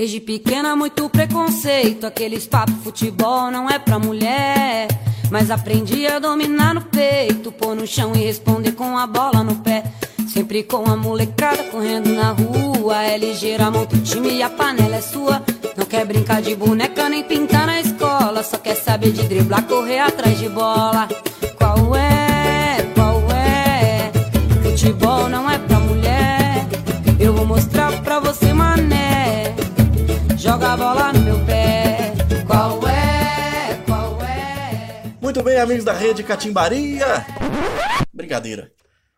Desde pequena, muito preconceito. Aqueles papos futebol não é pra mulher. Mas aprendi a dominar no peito, pôr no chão e responder com a bola no pé. Sempre com a molecada correndo na rua. É ligeira, monta o time e a panela é sua. Não quer brincar de boneca nem pintar na escola. Só quer saber de driblar, correr atrás de bola. Amigos da rede Catimbaria. Brincadeira.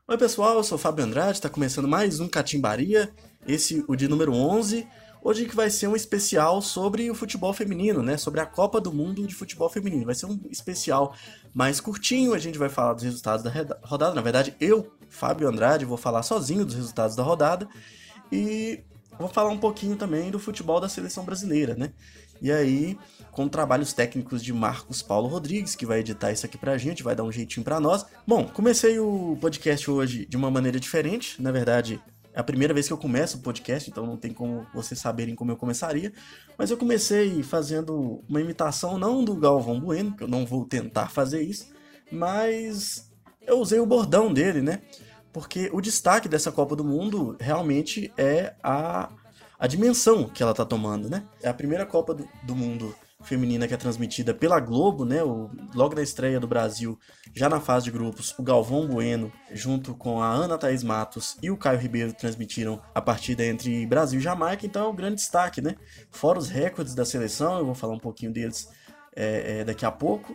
Oi, pessoal, eu sou o Fábio Andrade, está começando mais um Catimbaria, esse o de número 11. Hoje que vai ser um especial sobre o futebol feminino, né? Sobre a Copa do Mundo de futebol feminino. Vai ser um especial mais curtinho, a gente vai falar dos resultados da rodada. Na verdade, eu, Fábio Andrade, vou falar sozinho dos resultados da rodada e vou falar um pouquinho também do futebol da seleção brasileira, né? E aí, com trabalhos técnicos de Marcos Paulo Rodrigues, que vai editar isso aqui pra gente, vai dar um jeitinho pra nós. Bom, comecei o podcast hoje de uma maneira diferente. Na verdade, é a primeira vez que eu começo o podcast, então não tem como vocês saberem como eu começaria. Mas eu comecei fazendo uma imitação, não do Galvão Bueno, que eu não vou tentar fazer isso, mas eu usei o bordão dele, né? Porque o destaque dessa Copa do Mundo realmente é a a dimensão que ela tá tomando, né? É a primeira Copa do, do Mundo feminina que é transmitida pela Globo, né? O, logo na estreia do Brasil, já na fase de grupos, o Galvão Bueno, junto com a Ana Thaís Matos e o Caio Ribeiro, transmitiram a partida entre Brasil e Jamaica, então é um grande destaque, né? Fora os recordes da seleção, eu vou falar um pouquinho deles é, é, daqui a pouco.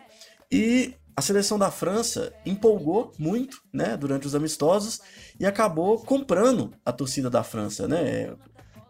E a seleção da França empolgou muito, né, durante os amistosos e acabou comprando a torcida da França, né?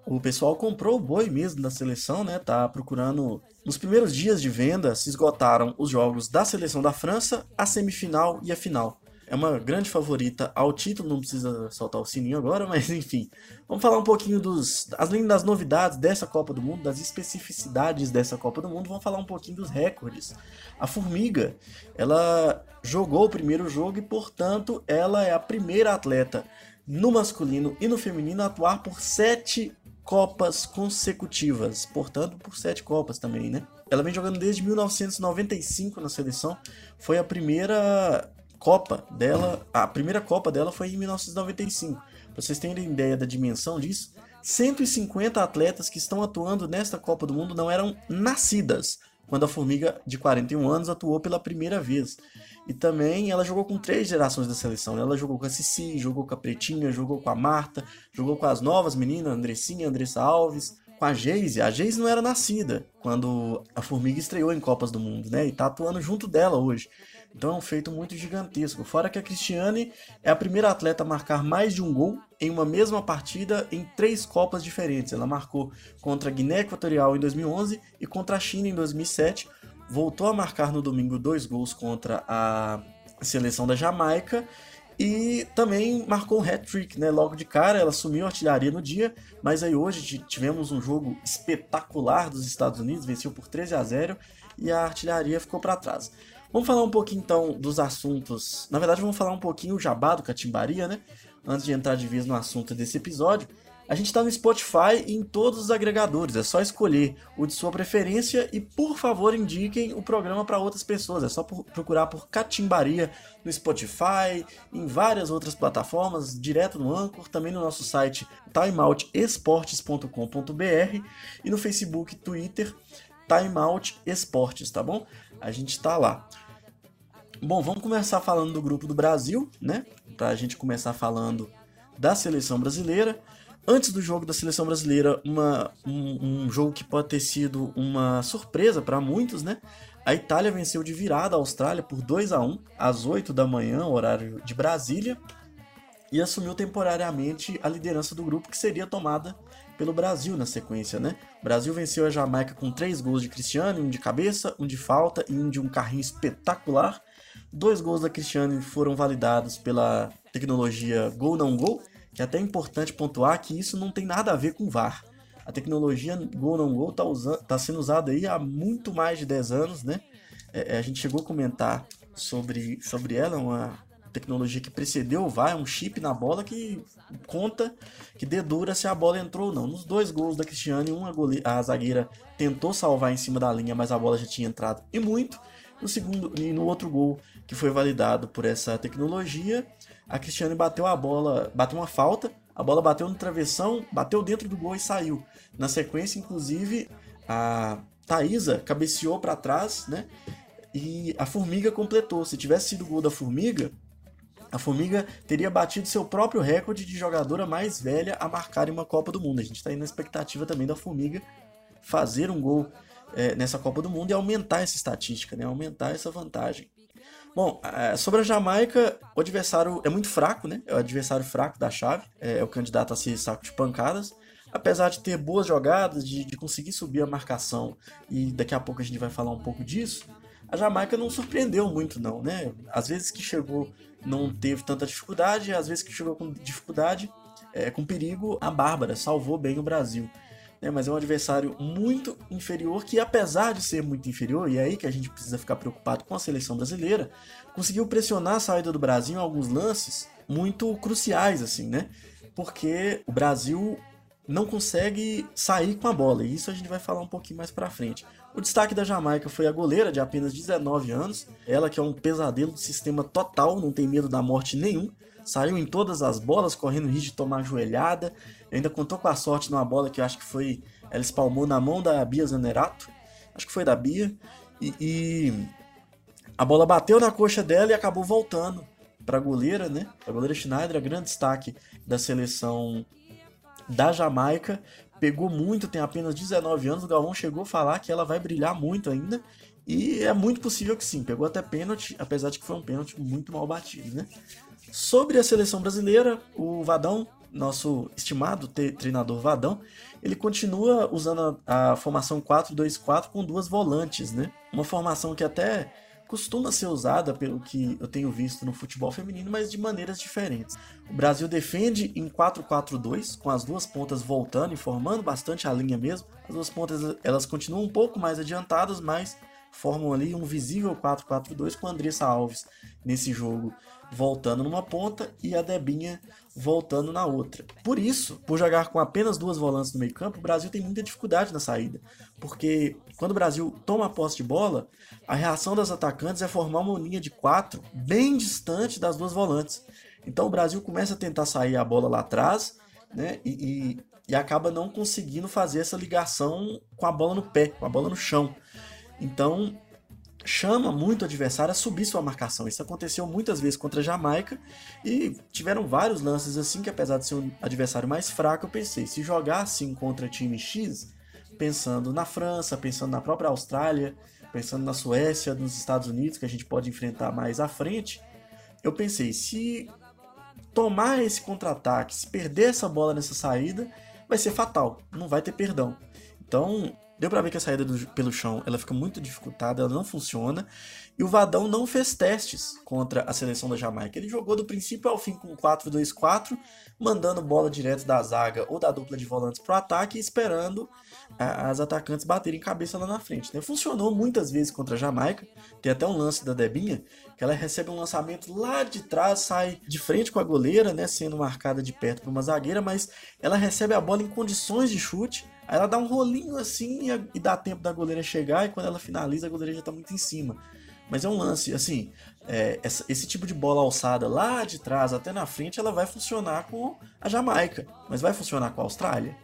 O pessoal comprou o boi mesmo da seleção, né? Tá procurando. Nos primeiros dias de venda, se esgotaram os jogos da seleção da França, a semifinal e a final. É uma grande favorita ao título, não precisa soltar o sininho agora, mas enfim. Vamos falar um pouquinho dos. Além das novidades dessa Copa do Mundo, das especificidades dessa Copa do Mundo, vamos falar um pouquinho dos recordes. A Formiga, ela jogou o primeiro jogo e, portanto, ela é a primeira atleta no masculino e no feminino a atuar por sete Copas consecutivas, portanto, por sete Copas também, né? Ela vem jogando desde 1995 na seleção. Foi a primeira Copa dela, a primeira Copa dela foi em 1995. Pra vocês terem ideia da dimensão disso, 150 atletas que estão atuando nesta Copa do Mundo não eram nascidas quando a Formiga de 41 anos atuou pela primeira vez. E também ela jogou com três gerações da seleção. Né? Ela jogou com a Cici, jogou com a Pretinha, jogou com a Marta, jogou com as novas meninas, Andressinha, Andressa Alves, com a Geise. A Geise não era nascida quando a Formiga estreou em Copas do Mundo, né? E tá atuando junto dela hoje. Então é um feito muito gigantesco. Fora que a Cristiane é a primeira atleta a marcar mais de um gol em uma mesma partida em três Copas diferentes. Ela marcou contra a Guiné Equatorial em 2011 e contra a China em 2007 voltou a marcar no domingo dois gols contra a seleção da Jamaica e também marcou um hat-trick, né? Logo de cara, ela assumiu a artilharia no dia, mas aí hoje tivemos um jogo espetacular dos Estados Unidos, venceu por 13 a 0 e a artilharia ficou para trás. Vamos falar um pouquinho então dos assuntos. Na verdade, vamos falar um pouquinho o jabá do Catimbaria, né? Antes de entrar de vez no assunto desse episódio. A gente está no Spotify e em todos os agregadores. É só escolher o de sua preferência e, por favor, indiquem o programa para outras pessoas. É só procurar por Catimbaria no Spotify, em várias outras plataformas, direto no Anchor, também no nosso site timeoutesportes.com.br e no Facebook, Twitter, Timeout Esportes, tá bom? A gente está lá. Bom, vamos começar falando do grupo do Brasil, né? Para a gente começar falando da seleção brasileira antes do jogo da seleção brasileira, uma, um, um jogo que pode ter sido uma surpresa para muitos, né? A Itália venceu de virada a Austrália por 2 a 1 às 8 da manhã, horário de Brasília, e assumiu temporariamente a liderança do grupo que seria tomada pelo Brasil na sequência, né? O Brasil venceu a Jamaica com três gols de Cristiano, um de cabeça, um de falta e um de um carrinho espetacular. Dois gols da Cristiano foram validados pela tecnologia Gol Não Gol, que é até importante pontuar que isso não tem nada a ver com VAR. A tecnologia Gol Não Gol está tá sendo usada aí há muito mais de 10 anos, né? É, é, a gente chegou a comentar sobre, sobre ela, uma tecnologia que precedeu o VAR, um chip na bola que conta, que dedura se a bola entrou ou não. Nos dois gols da Cristiane, uma a zagueira tentou salvar em cima da linha, mas a bola já tinha entrado e muito. No segundo e no outro gol que foi validado por essa tecnologia, a Cristiane bateu a bola, bateu uma falta, a bola bateu no travessão, bateu dentro do gol e saiu. Na sequência, inclusive, a Thaisa cabeceou para trás, né? E a Formiga completou. Se tivesse sido o gol da Formiga, a Formiga teria batido seu próprio recorde de jogadora mais velha a marcar em uma Copa do Mundo. A gente está aí na expectativa também da Formiga fazer um gol é, nessa Copa do Mundo e aumentar essa estatística, né? aumentar essa vantagem. Bom, é, sobre a Jamaica, o adversário é muito fraco, né? É o adversário fraco da chave, é, é o candidato a ser saco de pancadas. Apesar de ter boas jogadas, de, de conseguir subir a marcação, e daqui a pouco a gente vai falar um pouco disso, a Jamaica não surpreendeu muito, não, né? Às vezes que chegou não teve tanta dificuldade, às vezes que chegou com dificuldade, é, com perigo, a Bárbara salvou bem o Brasil. Né? Mas é um adversário muito inferior que, apesar de ser muito inferior, e é aí que a gente precisa ficar preocupado com a seleção brasileira, conseguiu pressionar a saída do Brasil em alguns lances muito cruciais, assim, né? Porque o Brasil não consegue sair com a bola, e isso a gente vai falar um pouquinho mais pra frente. O destaque da Jamaica foi a goleira, de apenas 19 anos, ela que é um pesadelo do sistema total, não tem medo da morte nenhum, saiu em todas as bolas, correndo risco de tomar joelhada, ainda contou com a sorte numa bola que eu acho que foi, ela espalmou na mão da Bia Zanerato, acho que foi da Bia, e, e a bola bateu na coxa dela e acabou voltando para a goleira, né? A goleira Schneider, grande destaque da seleção da Jamaica, pegou muito, tem apenas 19 anos. O Galvão chegou a falar que ela vai brilhar muito ainda. E é muito possível que sim, pegou até pênalti, apesar de que foi um pênalti muito mal batido, né? Sobre a seleção brasileira, o Vadão, nosso estimado treinador Vadão, ele continua usando a, a formação 4-2-4 com duas volantes, né? Uma formação que até costuma ser usada, pelo que eu tenho visto no futebol feminino, mas de maneiras diferentes. O Brasil defende em 4-4-2, com as duas pontas voltando e formando bastante a linha mesmo. As duas pontas elas continuam um pouco mais adiantadas, mas formam ali um visível 4-4-2 com a Andressa Alves nesse jogo voltando numa ponta e a Debinha voltando na outra. Por isso, por jogar com apenas duas volantes no meio-campo, o Brasil tem muita dificuldade na saída, porque quando o Brasil toma a posse de bola, a reação das atacantes é formar uma linha de quatro bem distante das duas volantes. Então o Brasil começa a tentar sair a bola lá atrás, né? E, e, e acaba não conseguindo fazer essa ligação com a bola no pé, com a bola no chão. Então chama muito o adversário a subir sua marcação. Isso aconteceu muitas vezes contra a Jamaica e tiveram vários lances assim que, apesar de ser um adversário mais fraco, eu pensei: se jogar assim contra time X, pensando na França, pensando na própria Austrália, pensando na Suécia, nos Estados Unidos, que a gente pode enfrentar mais à frente, eu pensei: se tomar esse contra-ataque, se perder essa bola nessa saída, vai ser fatal, não vai ter perdão. Então, Deu pra ver que a saída do, pelo chão ela fica muito dificultada, ela não funciona. E o Vadão não fez testes contra a seleção da Jamaica. Ele jogou do princípio ao fim com 4-2-4, mandando bola direto da zaga ou da dupla de volantes pro ataque e esperando as atacantes baterem cabeça lá na frente. Né? Funcionou muitas vezes contra a Jamaica. Tem até um lance da Debinha, que ela recebe um lançamento lá de trás, sai de frente com a goleira, né, sendo marcada de perto por uma zagueira, mas ela recebe a bola em condições de chute Aí ela dá um rolinho assim e dá tempo da goleira chegar, e quando ela finaliza, a goleira já tá muito em cima. Mas é um lance, assim, é, essa, esse tipo de bola alçada lá de trás até na frente, ela vai funcionar com a Jamaica, mas vai funcionar com a Austrália?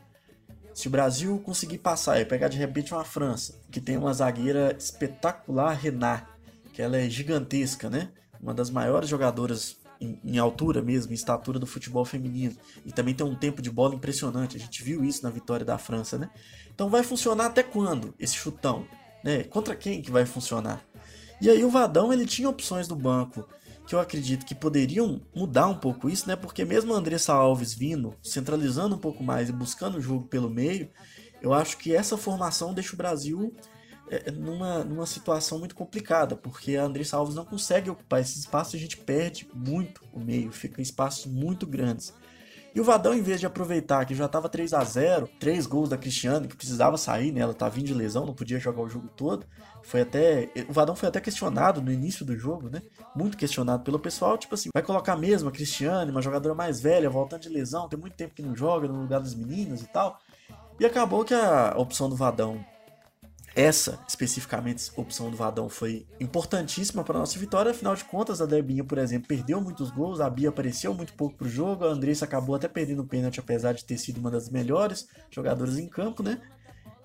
Se o Brasil conseguir passar e pegar de repente uma França, que tem uma zagueira espetacular, Renat, que ela é gigantesca, né? Uma das maiores jogadoras em, altura mesmo, em estatura do futebol feminino. E também tem um tempo de bola impressionante. A gente viu isso na vitória da França, né? Então vai funcionar até quando esse chutão? Né? Contra quem que vai funcionar? E aí o Vadão ele tinha opções do banco que eu acredito que poderiam mudar um pouco isso, né? Porque mesmo a Andressa Alves vindo, centralizando um pouco mais e buscando o jogo pelo meio, eu acho que essa formação deixa o Brasil numa, numa situação muito complicada, porque a Andressa Alves não consegue ocupar esse espaço a gente perde muito o meio, fica em espaços muito grandes. E o Vadão, em vez de aproveitar que já estava 3 a 0 três gols da Cristiane, que precisava sair, né? Ela tá vindo de lesão, não podia jogar o jogo todo. Foi até. O Vadão foi até questionado no início do jogo, né? Muito questionado pelo pessoal. Tipo assim, vai colocar mesmo a Cristiane, uma jogadora mais velha, voltando de lesão, tem muito tempo que não joga no lugar das meninas e tal. E acabou que a opção do Vadão essa, especificamente, opção do Vadão foi importantíssima para nossa vitória. Afinal de contas, a Debinha, por exemplo, perdeu muitos gols, a Bia apareceu muito pouco para o jogo, a Andressa acabou até perdendo o pênalti, apesar de ter sido uma das melhores jogadoras em campo, né?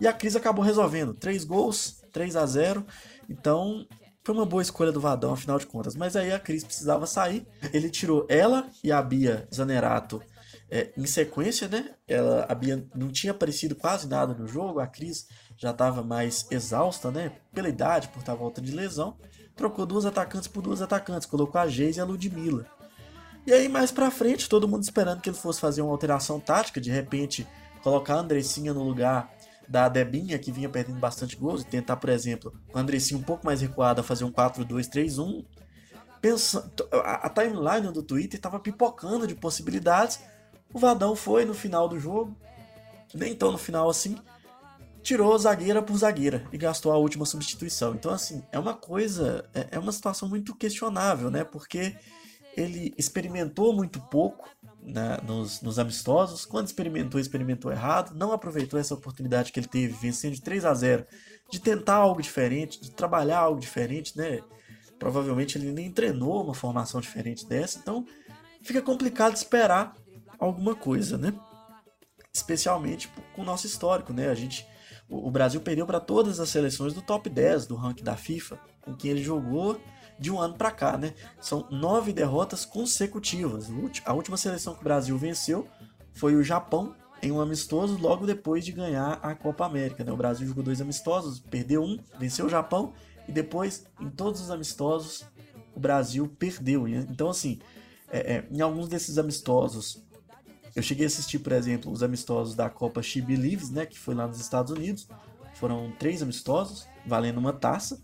E a Cris acabou resolvendo. Três gols, 3 a 0 Então, foi uma boa escolha do Vadão, afinal de contas. Mas aí a Cris precisava sair. Ele tirou ela e a Bia Zanerato é, em sequência, né? Ela, a Bia não tinha aparecido quase nada no jogo, a Cris já estava mais exausta, né? Pela idade, por estar volta de lesão. Trocou duas atacantes por duas atacantes, colocou a Geise e a Ludmilla. E aí, mais pra frente, todo mundo esperando que ele fosse fazer uma alteração tática, de repente colocar a Andressinha no lugar da Debinha, que vinha perdendo bastante gols, e tentar, por exemplo, com a Andressinha um pouco mais recuada, fazer um 4-2-3-1. Pensando, a timeline do Twitter estava pipocando de possibilidades. O Vadão foi no final do jogo, nem tão no final assim, tirou zagueira por zagueira e gastou a última substituição. Então, assim, é uma coisa, é, é uma situação muito questionável, né? Porque ele experimentou muito pouco né, nos, nos, amistosos. Quando experimentou, experimentou errado. Não aproveitou essa oportunidade que ele teve, vencendo de 3 a 0 de tentar algo diferente, de trabalhar algo diferente, né? Provavelmente ele nem treinou uma formação diferente dessa, então fica complicado esperar alguma coisa, né? Especialmente com o nosso histórico, né? A gente o Brasil perdeu para todas as seleções do top 10 do ranking da FIFA, com quem ele jogou de um ano para cá, né? São nove derrotas consecutivas. A última seleção que o Brasil venceu foi o Japão em um amistoso logo depois de ganhar a Copa América. Né? O Brasil jogou dois amistosos, perdeu um, venceu o Japão e depois em todos os amistosos o Brasil perdeu. Então assim, é, é, em alguns desses amistosos eu cheguei a assistir, por exemplo, os amistosos da Copa She Believes, né, que foi lá nos Estados Unidos. Foram três amistosos, valendo uma taça.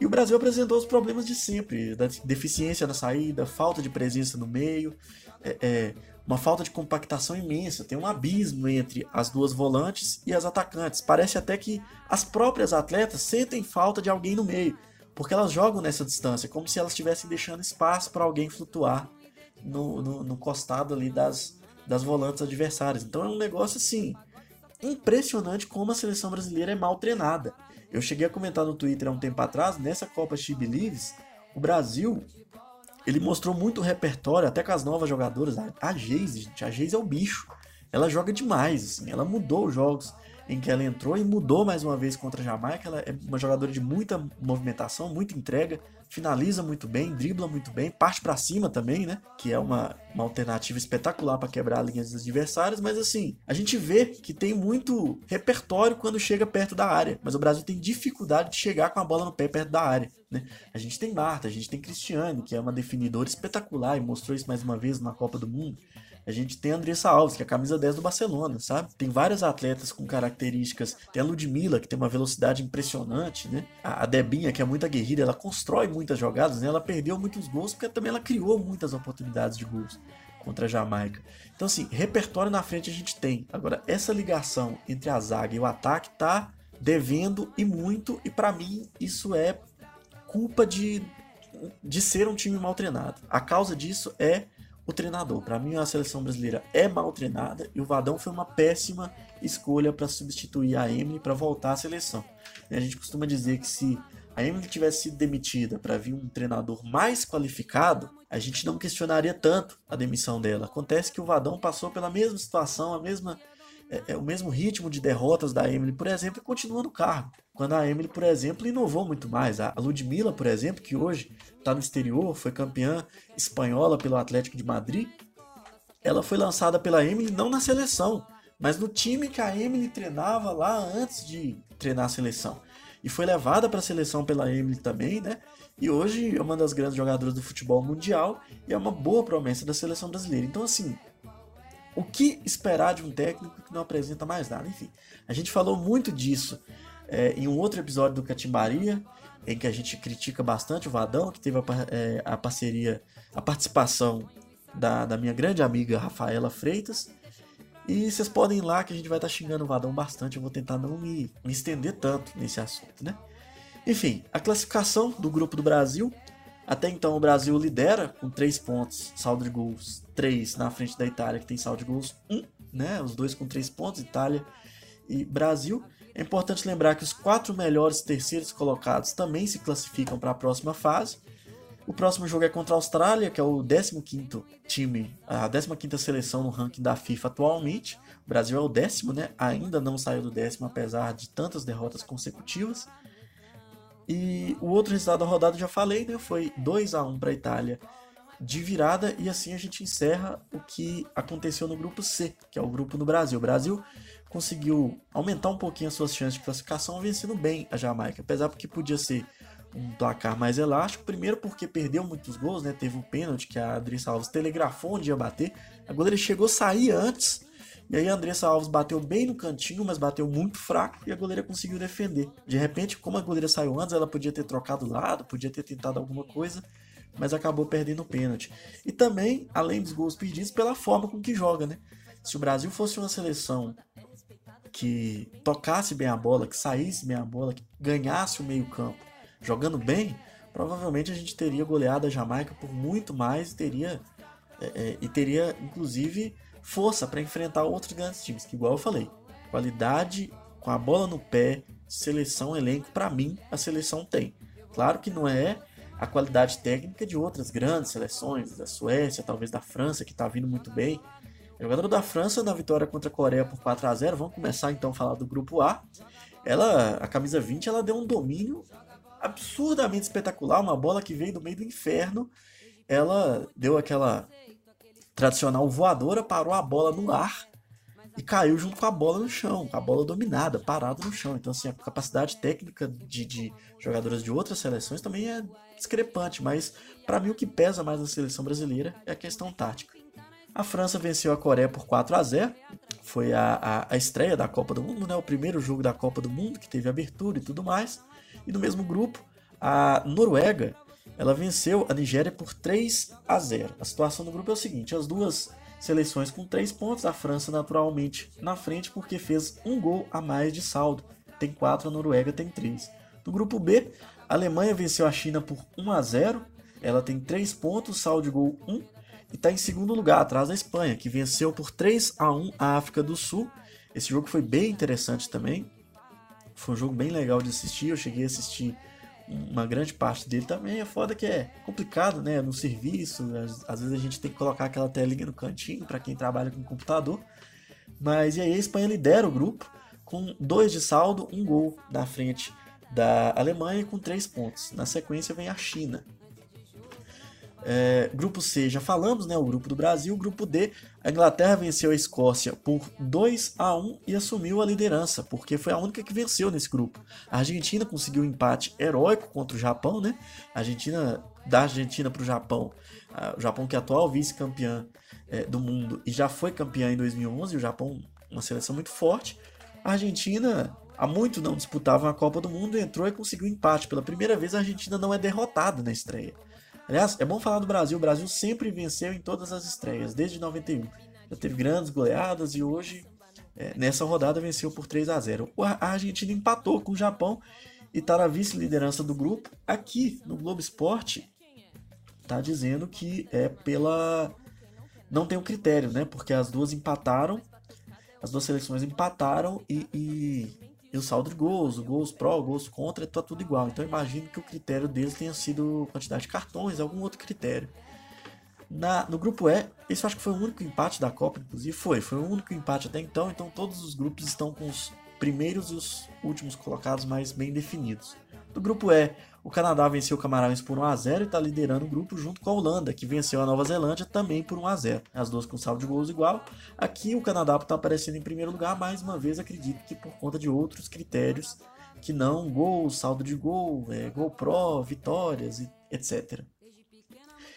E o Brasil apresentou os problemas de sempre: da deficiência na saída, falta de presença no meio, é, é, uma falta de compactação imensa. Tem um abismo entre as duas volantes e as atacantes. Parece até que as próprias atletas sentem falta de alguém no meio, porque elas jogam nessa distância, como se elas estivessem deixando espaço para alguém flutuar no, no, no costado ali das, das volantes adversárias. Então é um negócio assim impressionante como a seleção brasileira é mal treinada. Eu cheguei a comentar no Twitter há um tempo atrás, nessa Copa She Believes, o Brasil ele mostrou muito repertório, até com as novas jogadoras. A Geise, gente, a Geise é o bicho. Ela joga demais, assim, ela mudou os jogos em que ela entrou e mudou mais uma vez contra a Jamaica. Ela é uma jogadora de muita movimentação, muita entrega, finaliza muito bem, dribla muito bem, parte para cima também, né? Que é uma, uma alternativa espetacular para quebrar linhas dos adversários. Mas assim, a gente vê que tem muito repertório quando chega perto da área, mas o Brasil tem dificuldade de chegar com a bola no pé perto da área. Né? A gente tem Marta, a gente tem Cristiane, que é uma definidora espetacular e mostrou isso mais uma vez na Copa do Mundo. A gente tem a Andressa Alves, que é a camisa 10 do Barcelona, sabe? Tem vários atletas com características. Tem a Ludmilla, que tem uma velocidade impressionante, né? A Debinha, que é muito aguerrida, ela constrói muitas jogadas, né? Ela perdeu muitos gols porque também ela criou muitas oportunidades de gols contra a Jamaica. Então, assim, repertório na frente a gente tem. Agora, essa ligação entre a zaga e o ataque tá devendo e muito, e para mim isso é culpa de, de ser um time mal treinado. A causa disso é o treinador. Para mim, a seleção brasileira é mal treinada e o Vadão foi uma péssima escolha para substituir a Emily para voltar à seleção. A gente costuma dizer que se a Emily tivesse sido demitida para vir um treinador mais qualificado, a gente não questionaria tanto a demissão dela. Acontece que o Vadão passou pela mesma situação, a mesma é, é, o mesmo ritmo de derrotas da Emily, por exemplo, continua no cargo. Quando a Emily, por exemplo, inovou muito mais. A Ludmilla, por exemplo, que hoje está no exterior, foi campeã espanhola pelo Atlético de Madrid, ela foi lançada pela Emily não na seleção, mas no time que a Emily treinava lá antes de treinar a seleção. E foi levada para a seleção pela Emily também, né? E hoje é uma das grandes jogadoras do futebol mundial e é uma boa promessa da seleção brasileira. Então, assim, o que esperar de um técnico que não apresenta mais nada? Enfim, a gente falou muito disso é, em um outro episódio do Catimbaria, em que a gente critica bastante o Vadão, que teve a, é, a parceria, a participação da, da minha grande amiga Rafaela Freitas. E vocês podem ir lá que a gente vai estar tá xingando o Vadão bastante. Eu vou tentar não me, me estender tanto nesse assunto, né? Enfim, a classificação do grupo do Brasil. Até então o Brasil lidera com 3 pontos, saldo de gols 3 na frente da Itália, que tem saldo de gols 1, né? Os dois com 3 pontos, Itália e Brasil. É importante lembrar que os quatro melhores terceiros colocados também se classificam para a próxima fase. O próximo jogo é contra a Austrália, que é o 15º time, a 15ª seleção no ranking da FIFA atualmente. O Brasil é o décimo, né? Ainda não saiu do décimo, apesar de tantas derrotas consecutivas. E o outro resultado da rodada, já falei, né? Foi 2 a 1 para a Itália de virada. E assim a gente encerra o que aconteceu no grupo C, que é o grupo do Brasil. O Brasil conseguiu aumentar um pouquinho as suas chances de classificação, vencendo bem a Jamaica. Apesar porque podia ser um placar mais elástico. Primeiro porque perdeu muitos gols, né? Teve um pênalti que a Andressa Alves telegrafou onde ia bater. A goleira chegou a sair antes. E aí a Andressa Alves bateu bem no cantinho, mas bateu muito fraco e a goleira conseguiu defender. De repente, como a goleira saiu antes, ela podia ter trocado lado, podia ter tentado alguma coisa, mas acabou perdendo o pênalti. E também, além dos gols perdidos, pela forma com que joga, né? Se o Brasil fosse uma seleção que tocasse bem a bola, que saísse bem a bola, que ganhasse o meio-campo jogando bem, provavelmente a gente teria goleado a Jamaica por muito mais e teria, é, é, e teria inclusive força para enfrentar outros grandes times, que igual eu falei, qualidade com a bola no pé, seleção, elenco, para mim a seleção tem. Claro que não é a qualidade técnica de outras grandes seleções, da Suécia, talvez da França, que está vindo muito bem. O jogador da França na vitória contra a Coreia por 4 a 0 Vamos começar então a falar do grupo A. Ela, a camisa 20, ela deu um domínio absurdamente espetacular, uma bola que veio do meio do inferno. Ela deu aquela tradicional voadora, parou a bola no ar e caiu junto com a bola no chão, a bola dominada, parada no chão. Então, assim, a capacidade técnica de, de jogadoras de outras seleções também é discrepante, mas para mim o que pesa mais na seleção brasileira é a questão tática. A França venceu a Coreia por 4 a 0 foi a, a, a estreia da Copa do Mundo, né? o primeiro jogo da Copa do Mundo, que teve abertura e tudo mais. E no mesmo grupo, a Noruega ela venceu a Nigéria por 3 a 0. A situação do grupo é o seguinte: as duas seleções com 3 pontos, a França naturalmente na frente porque fez um gol a mais de saldo. Tem 4, a Noruega tem 3. No grupo B, a Alemanha venceu a China por 1 a 0. Ela tem 3 pontos, saldo de gol 1 e está em segundo lugar, atrás da Espanha, que venceu por 3 a 1 a África do Sul. Esse jogo foi bem interessante também. Foi um jogo bem legal de assistir. Eu cheguei a assistir uma grande parte dele também. É foda que é complicado, né? No serviço, às, às vezes a gente tem que colocar aquela telinha no cantinho para quem trabalha com computador. Mas e aí a Espanha lidera o grupo com dois de saldo, um gol na frente da Alemanha com três pontos. Na sequência vem a China é, grupo C, já falamos, né? O grupo do Brasil. Grupo D, a Inglaterra venceu a Escócia por 2 a 1 e assumiu a liderança, porque foi a única que venceu nesse grupo. A Argentina conseguiu um empate heróico contra o Japão, né? A Argentina, da Argentina para o Japão, o Japão que é atual vice-campeã é, do mundo e já foi campeã em 2011, o Japão, uma seleção muito forte. A Argentina há muito não disputava a Copa do Mundo, entrou e conseguiu empate. Pela primeira vez, a Argentina não é derrotada na estreia. Aliás, é bom falar do Brasil. O Brasil sempre venceu em todas as estreias, desde 91. Já teve grandes goleadas e hoje, é, nessa rodada, venceu por 3 a 0 A Argentina empatou com o Japão e está na vice-liderança do grupo. Aqui no Globo Esporte, está dizendo que é pela. Não tem o um critério, né? Porque as duas empataram, as duas seleções empataram e, e e o saldo de gols, gols pró, gols contra, tá tudo igual. Então imagino que o critério deles tenha sido quantidade de cartões, algum outro critério. Na, no grupo E, esse eu acho que foi o único empate da Copa, inclusive. Foi, foi o único empate até então. Então todos os grupos estão com os primeiros e os últimos colocados mais bem definidos. No grupo E, o Canadá venceu o Camarões por 1x0 e está liderando o grupo junto com a Holanda, que venceu a Nova Zelândia também por 1x0. As duas com saldo de gols igual. Aqui o Canadá está aparecendo em primeiro lugar, mais uma vez acredito que por conta de outros critérios que não gol, saldo de gol, é, gol pro, vitórias, etc.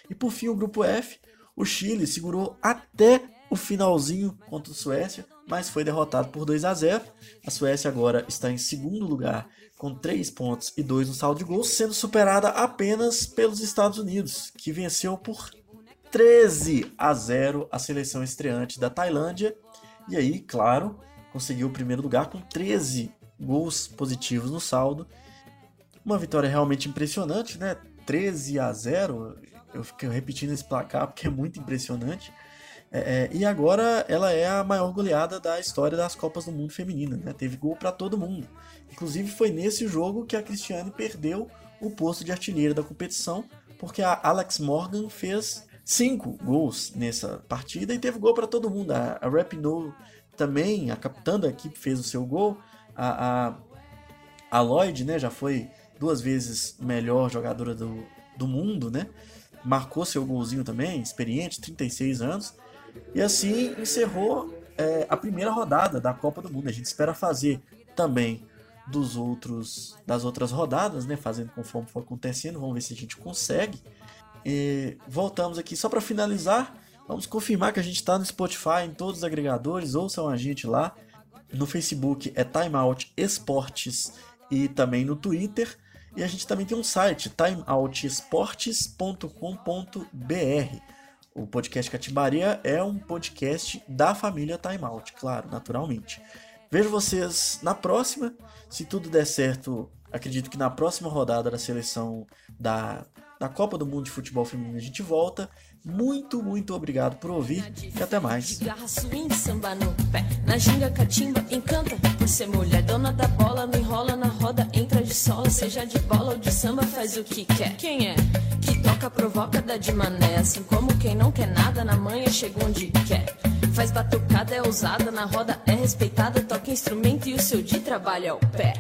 E por fim o grupo F, o Chile segurou até o finalzinho contra a Suécia, mas foi derrotado por 2 a 0. A Suécia agora está em segundo lugar com 3 pontos e 2 no saldo de gols, sendo superada apenas pelos Estados Unidos, que venceu por 13 a 0 a seleção estreante da Tailândia. E aí, claro, conseguiu o primeiro lugar com 13 gols positivos no saldo. Uma vitória realmente impressionante, né? 13 a 0. Eu fiquei repetindo esse placar porque é muito impressionante. É, é, e agora ela é a maior goleada da história das Copas do Mundo Feminina, né? Teve gol para todo mundo. Inclusive foi nesse jogo que a Cristiane perdeu o posto de artilheira da competição, porque a Alex Morgan fez cinco gols nessa partida e teve gol para todo mundo. A, a Rapinoe também, a capitã da equipe, fez o seu gol. A, a, a Lloyd, né, já foi duas vezes melhor jogadora do, do mundo, né? Marcou seu golzinho também, experiente, 36 anos. E assim encerrou é, a primeira rodada da Copa do Mundo. A gente espera fazer também dos outros das outras rodadas, né? Fazendo conforme for acontecendo. Vamos ver se a gente consegue. E voltamos aqui só para finalizar. Vamos confirmar que a gente está no Spotify, em todos os agregadores. Ouçam a gente lá. No Facebook é Timeout Esportes e também no Twitter. E a gente também tem um site, timeoutesportes.com.br. O podcast Catimbaria é um podcast da família Timeout, claro, naturalmente. Vejo vocês na próxima. Se tudo der certo, acredito que na próxima rodada da seleção da, da Copa do Mundo de Futebol Feminino a gente volta. Muito, muito obrigado por ouvir e até mais. Na ginga catimba encanta por ser mulher dona da bola, não enrola na roda, entra de sola, seja de bola ou de samba, faz o que quer. Quem é? Que toca, provoca, dá de mané, assim como quem não quer nada na manhã chega onde quer. Faz batucada, é ousada, na roda é respeitada, toca instrumento e o seu de trabalho é o pé.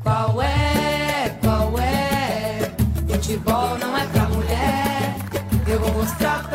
Qual é? Qual é? Futebol não é pra mulher. Eu vou mostrar pra